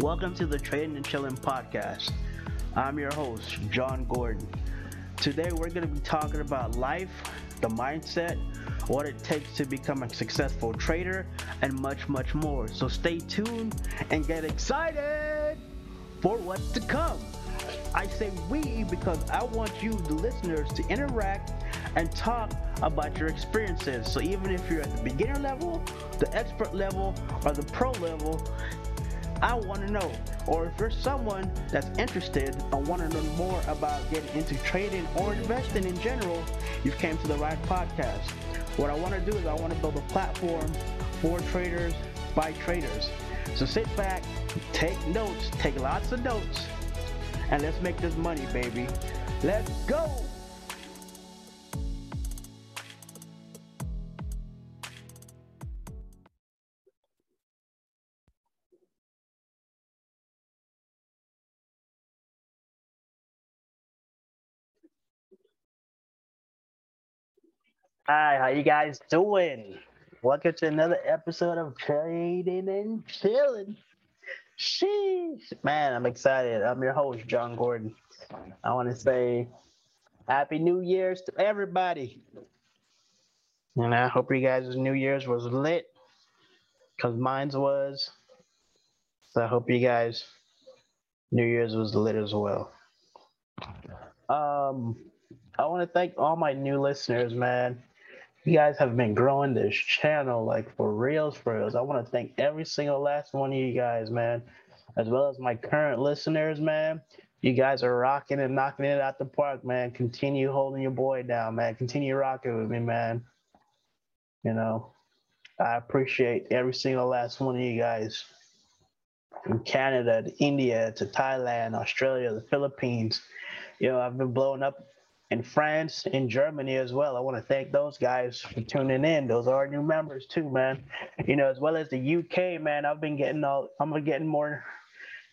Welcome to the Trading and Chilling podcast. I'm your host, John Gordon. Today we're going to be talking about life, the mindset, what it takes to become a successful trader, and much, much more. So stay tuned and get excited for what's to come. I say we because I want you, the listeners, to interact and talk about your experiences. So even if you're at the beginner level, the expert level, or the pro level, I want to know. Or if you're someone that's interested and want to know more about getting into trading or investing in general, you've came to the right podcast. What I want to do is I want to build a platform for traders by traders. So sit back, take notes, take lots of notes, and let's make this money, baby. Let's go! Hi, how you guys doing? Welcome to another episode of Trading and Chilling. Sheesh. Man, I'm excited. I'm your host, John Gordon. I want to say Happy New Year's to everybody. And I hope you guys' New Year's was lit. Cause mine's was. So I hope you guys New Year's was lit as well. Um I want to thank all my new listeners, man. You guys have been growing this channel like for reals, for reals. I want to thank every single last one of you guys, man, as well as my current listeners, man. You guys are rocking and knocking it out the park, man. Continue holding your boy down, man. Continue rocking with me, man. You know, I appreciate every single last one of you guys from Canada to India to Thailand, Australia, the Philippines. You know, I've been blowing up in France, in Germany as well. I want to thank those guys for tuning in. Those are our new members too, man. You know, as well as the UK, man. I've been getting all. I'm getting more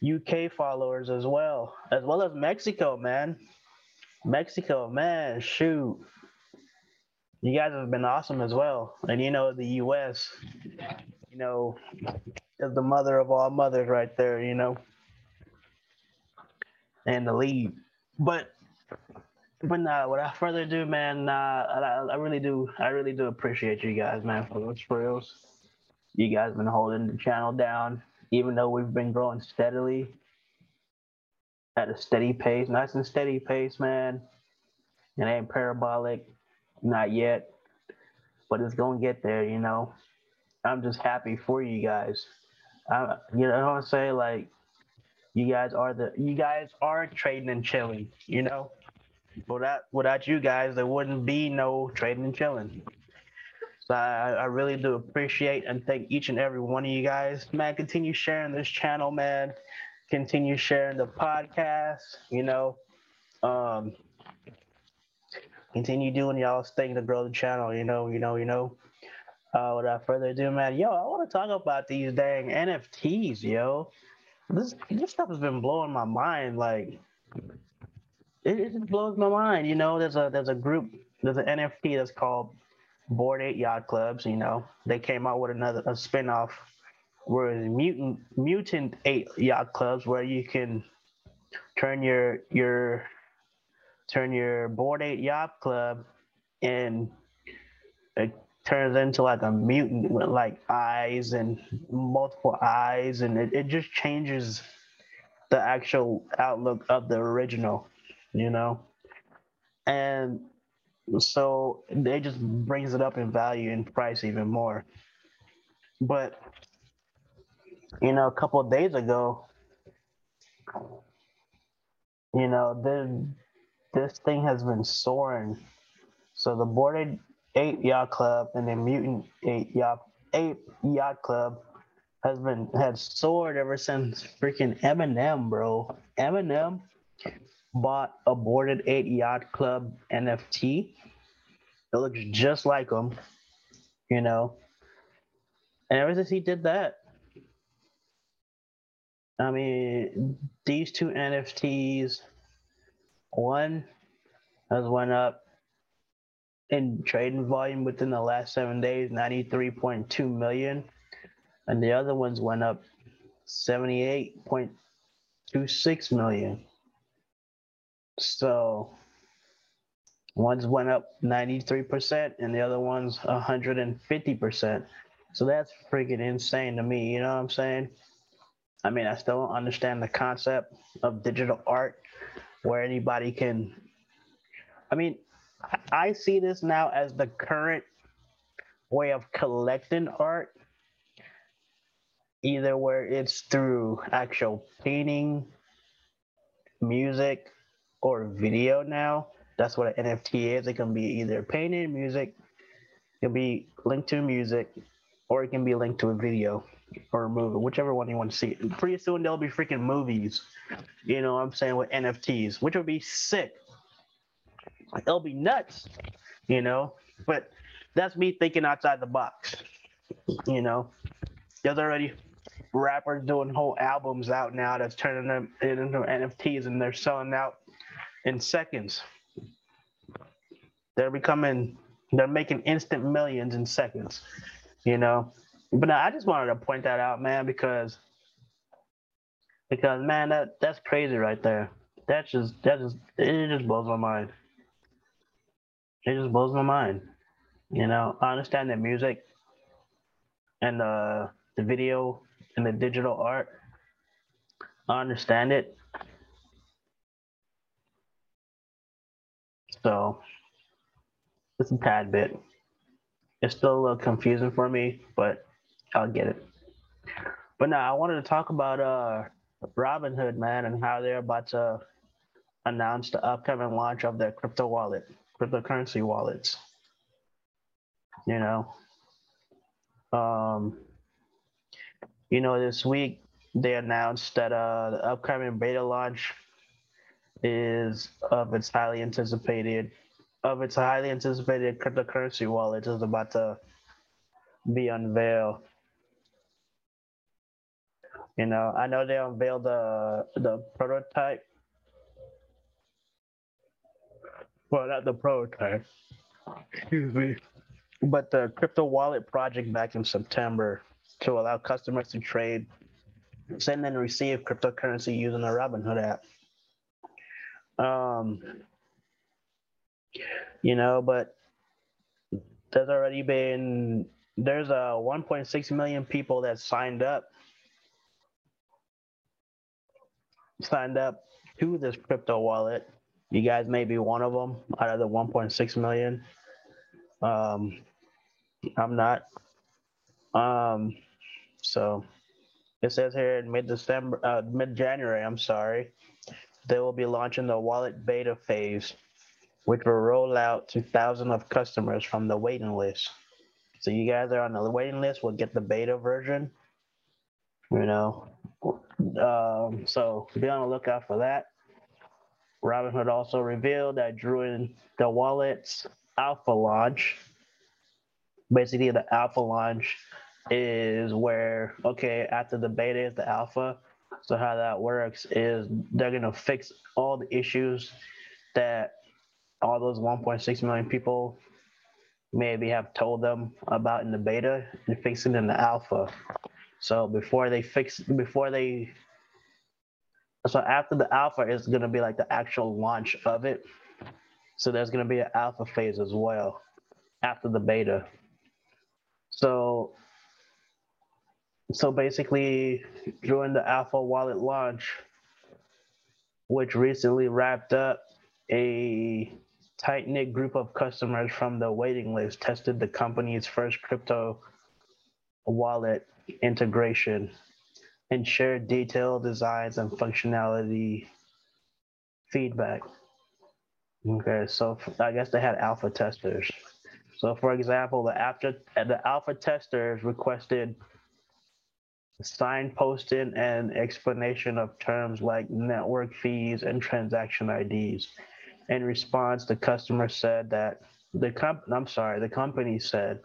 UK followers as well, as well as Mexico, man. Mexico, man, shoot. You guys have been awesome as well. And you know, the US, you know, is the mother of all mothers right there, you know, and the lead. But but nah, without further ado, man, nah, I, I really do, I really do appreciate you guys, man, for those reals. You guys been holding the channel down, even though we've been growing steadily at a steady pace, nice and steady pace, man. It ain't parabolic, not yet, but it's gonna get there, you know. I'm just happy for you guys. I, you know what I'm saying? Like, you guys are the, you guys are trading and chilling, you know without without you guys, there wouldn't be no trading and chilling. So I, I really do appreciate and thank each and every one of you guys. Man, continue sharing this channel, man. Continue sharing the podcast, you know. Um continue doing y'all's thing to grow the channel, you know, you know, you know. Uh, without further ado, man, yo, I want to talk about these dang NFTs, yo. This this stuff has been blowing my mind. Like, it, it just blows my mind. You know, there's a there's a group, there's an NFT that's called Bored Ape Yacht Clubs. You know, they came out with another a spinoff where mutant Mutant Ape Yacht Clubs where you can turn your your turn your Bored Ape Yacht Club and it turns into like a mutant with like eyes and multiple eyes and it, it just changes the actual outlook of the original you know? And so they just brings it up in value and price even more. But you know, a couple of days ago, you know, this this thing has been soaring. So the Bored Ape Yacht Club and the Mutant Ape Yacht Ape Yacht Club has been had soared ever since freaking Eminem, bro. Eminem bought a Bored Ape Yacht Club NFT. It looks just like him, you know. And ever since he did that, I mean, these two NFTs, one has went up in trading volume within the last seven days, 93.2 million. And the other ones went up 78.26 million. So ones went up 93% and the other ones 150%. So that's freaking insane to me. You know what I'm saying? I mean, I still don't understand the concept of digital art where anybody can. I mean, I see this now as the current way of collecting art, either where it's through actual painting, music, or video now. That's what an NFT is. It can be either painted music, it can be linked to music, or it can be linked to a video or a movie, whichever one you want to see. Pretty soon there'll be freaking movies, you know what I'm saying, with NFTs, which would be sick. It'll be nuts, you know, but that's me thinking outside the box, you know. There's already rappers doing whole albums out now that's turning them into NFTs and they're selling out in seconds. They're becoming, they're making instant millions in seconds, you know. But now I just wanted to point that out, man, because because man, that that's crazy right there. That's just that just it just blows my mind. It just blows my mind. You know, I understand the music and the the video and the digital art. I understand it. So it's a tad bit. It's still a little confusing for me, but I'll get it. But now I wanted to talk about uh Robinhood, man, and how they're about to announce the upcoming launch of their crypto wallet, cryptocurrency wallets. You know, um, you know, this week they announced that uh, the upcoming beta launch is of its highly anticipated of its highly anticipated cryptocurrency wallet is about to be unveiled. You know, I know they unveiled the the prototype. Well, not the prototype. Excuse me. But the crypto wallet project back in September to allow customers to trade, send and receive cryptocurrency using the Robinhood app. Um, you know, but there's already been there's a 1.6 million people that signed up signed up to this crypto wallet. You guys may be one of them out of the 1.6 million. Um, I'm not. Um, so it says here in mid December, uh, mid January, I'm sorry, they will be launching the wallet beta phase, which will roll out to thousands of customers from the waiting list. So you guys are on the waiting list. We'll get the beta version. You know, um, so be on the lookout for that. Robinhood also revealed that Druid the wallet's alpha launch. Basically, the alpha launch is where okay after the beta is the alpha. So how that works is they're gonna fix all the issues that all those 1.6 million people maybe have told them about in the beta and fix it in the alpha. So before they fix, before they, so after the alpha is to be like the actual launch of it. So there's to be an alpha phase as well after the beta. So, so basically during the alpha wallet launch, which recently wrapped up, a tight knit group of customers from the waiting list tested the company's first crypto wallet integration and shared detailed designs and functionality feedback. Okay, so I guess they had alpha testers. So, for example, the after the alpha testers requested signposting and explanation of terms like network fees and transaction IDs. In response, the customer said that the comp I'm sorry, the company said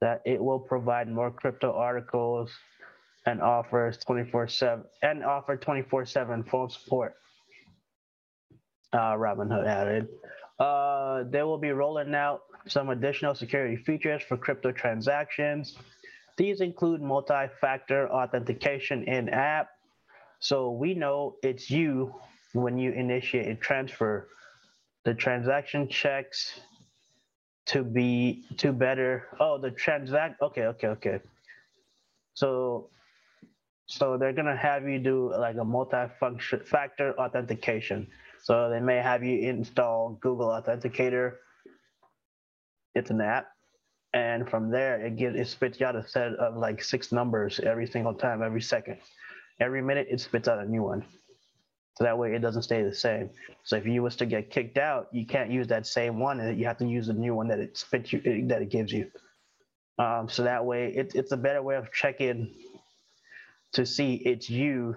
that it will provide more crypto articles and offers 24/7 and offer 24/7 phone support. Uh, Robinhood added, uh, they will be rolling out some additional security features for crypto transactions, These include multi-factor authentication in app, so we know it's you when you initiate a transfer. The transaction checks to be to better. Oh, the transact. Okay, okay, okay. So, so they're gonna have you do like a multi-function factor authentication. So they may have you install Google Authenticator. It's an app, and from there it gives it spits out a set of like six numbers every single time, every second, every minute it spits out a new one. So that way it doesn't stay the same. So if you was to get kicked out, you can't use that same one, and you have to use the new one that it spits you that it gives you. Um, so that way it, it's a better way of checking to see it's you,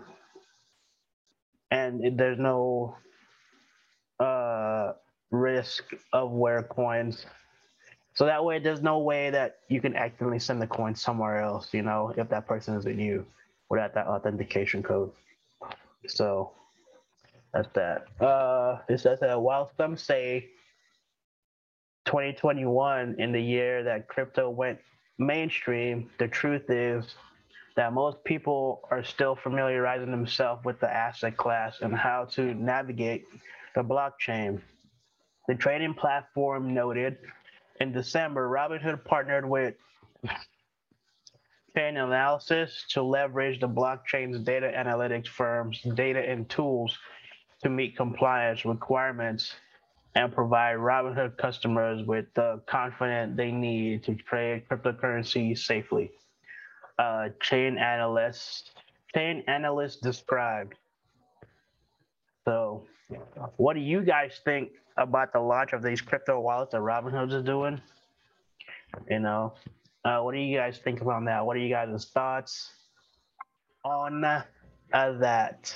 and it, there's no uh, risk of where coins. So that way, there's no way that you can accidentally send the coin somewhere else. You know, if that person isn't you, without that authentication code. So that's that. Uh, it says that while some say 2021 in the year that crypto went mainstream, the truth is that most people are still familiarizing themselves with the asset class and how to navigate the blockchain. The trading platform noted in December, Robinhood partnered with Chainalysis to leverage the blockchain's data analytics firm's data and tools to meet compliance requirements and provide Robinhood customers with the confidence they need to trade cryptocurrency safely. Uh, Chainalysis, chain analysts described. So, what do you guys think about the launch of these crypto wallets that Robinhood is doing? You know, uh, what do you guys think about that? What are you guys' thoughts on uh, that?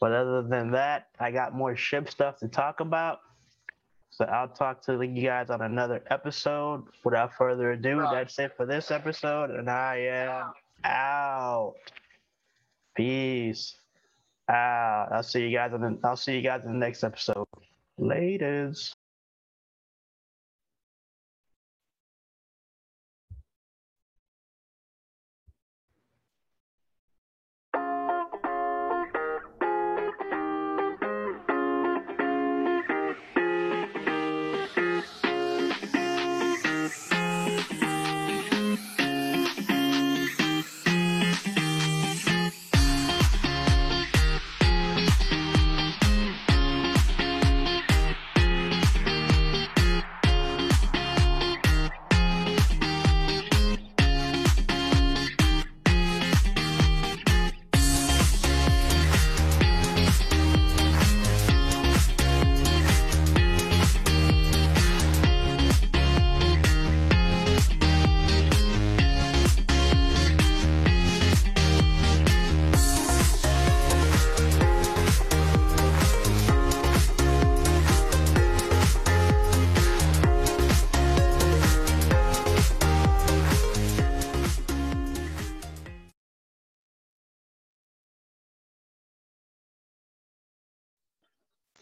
But other than that, I got more ship stuff to talk about. So I'll talk to you guys on another episode. Without further ado, that's it for this episode, and I am out. Peace out. I'll see you guys in the, I'll see you guys in the next episode. Laters.